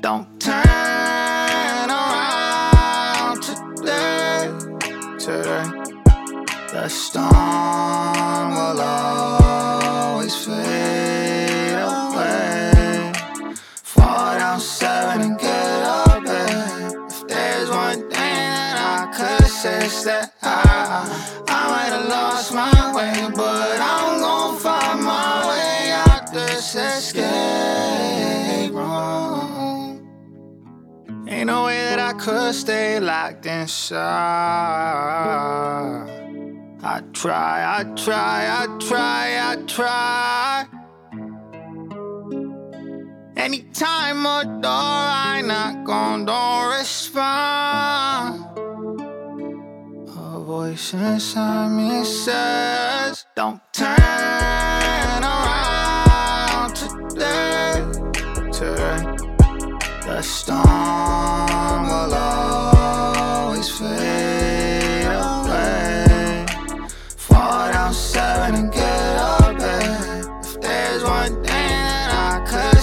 Don't turn around today, today. The storm will always fade away. Fall down seven and get up. Babe. If there's one thing that I could say, it's that I, I might have lost my way, but I'm gonna find my way out this escape. No way that I could stay locked inside. I try, I try, I try, I try. Anytime a door I knock on, don't respond. A voice inside me says, Don't turn around today. today. The storm thing that I could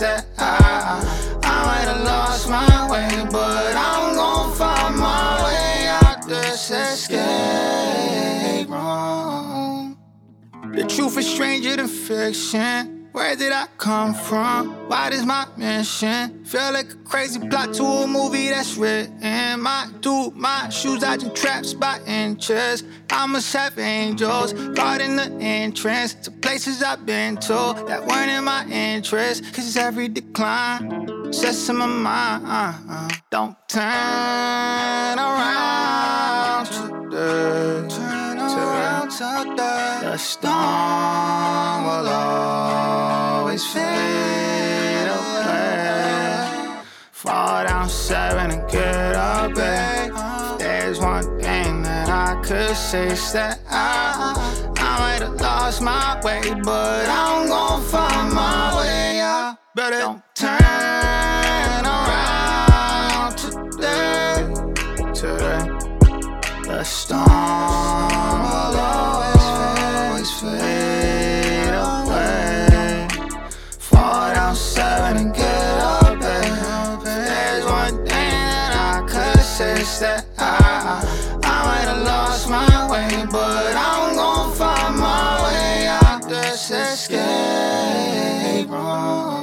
that I, I might have lost my way, but I'm gonna find my way out this escape room. The truth is stranger than fiction. Where did I come from? What is my mission? Feel like a crazy plot to a movie that's written. My dude, my shoes dodging traps by inches. I must have angels guarding the entrance to places I've been to that weren't in my interest. Cause every decline sets in my mind. Don't turn around today. Turn around today. The storm will seven and get up eight. If there's one thing that I could say, it's that I, I might have lost my way, but I'm gonna find my way out. But don't turn way, but I'm gonna find my way out this escape room.